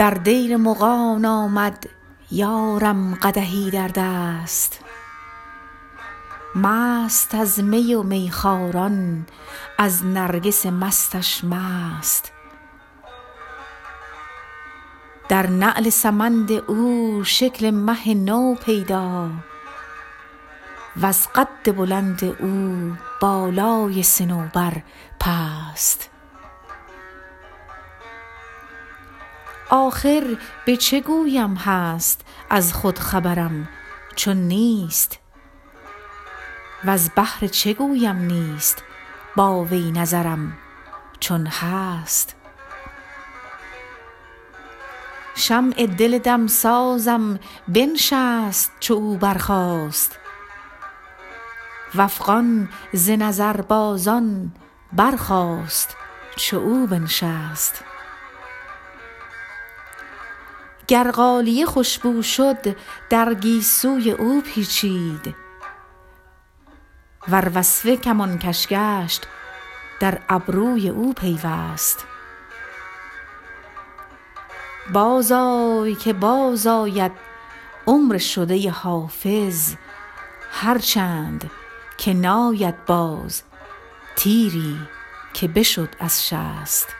در دیر مغان آمد یارم قدحی در دست. مست از می و میخواران از نرگس مستش مست. در نعل سمند او شکل مه نو پیدا وز قد بلند او بالای صنوبر پست. آخر به چه گویم هست از خود خبرم چون نیست؟ وز بهر چه گویم نیست با وی نظرم چون هست؟ شمع دل دمسازم بنشست چو او برخاست. وافغان ز نظربازان برخاست چو او بنشست. گر غالیه خوش بو شد در گیسوی او پیچید. ور وصفه کمانکش گشت در ابروی او پیوست. بازآی که بازآید عمر شده حافظ. هر چند که ناید باز تیری که بشد از شست.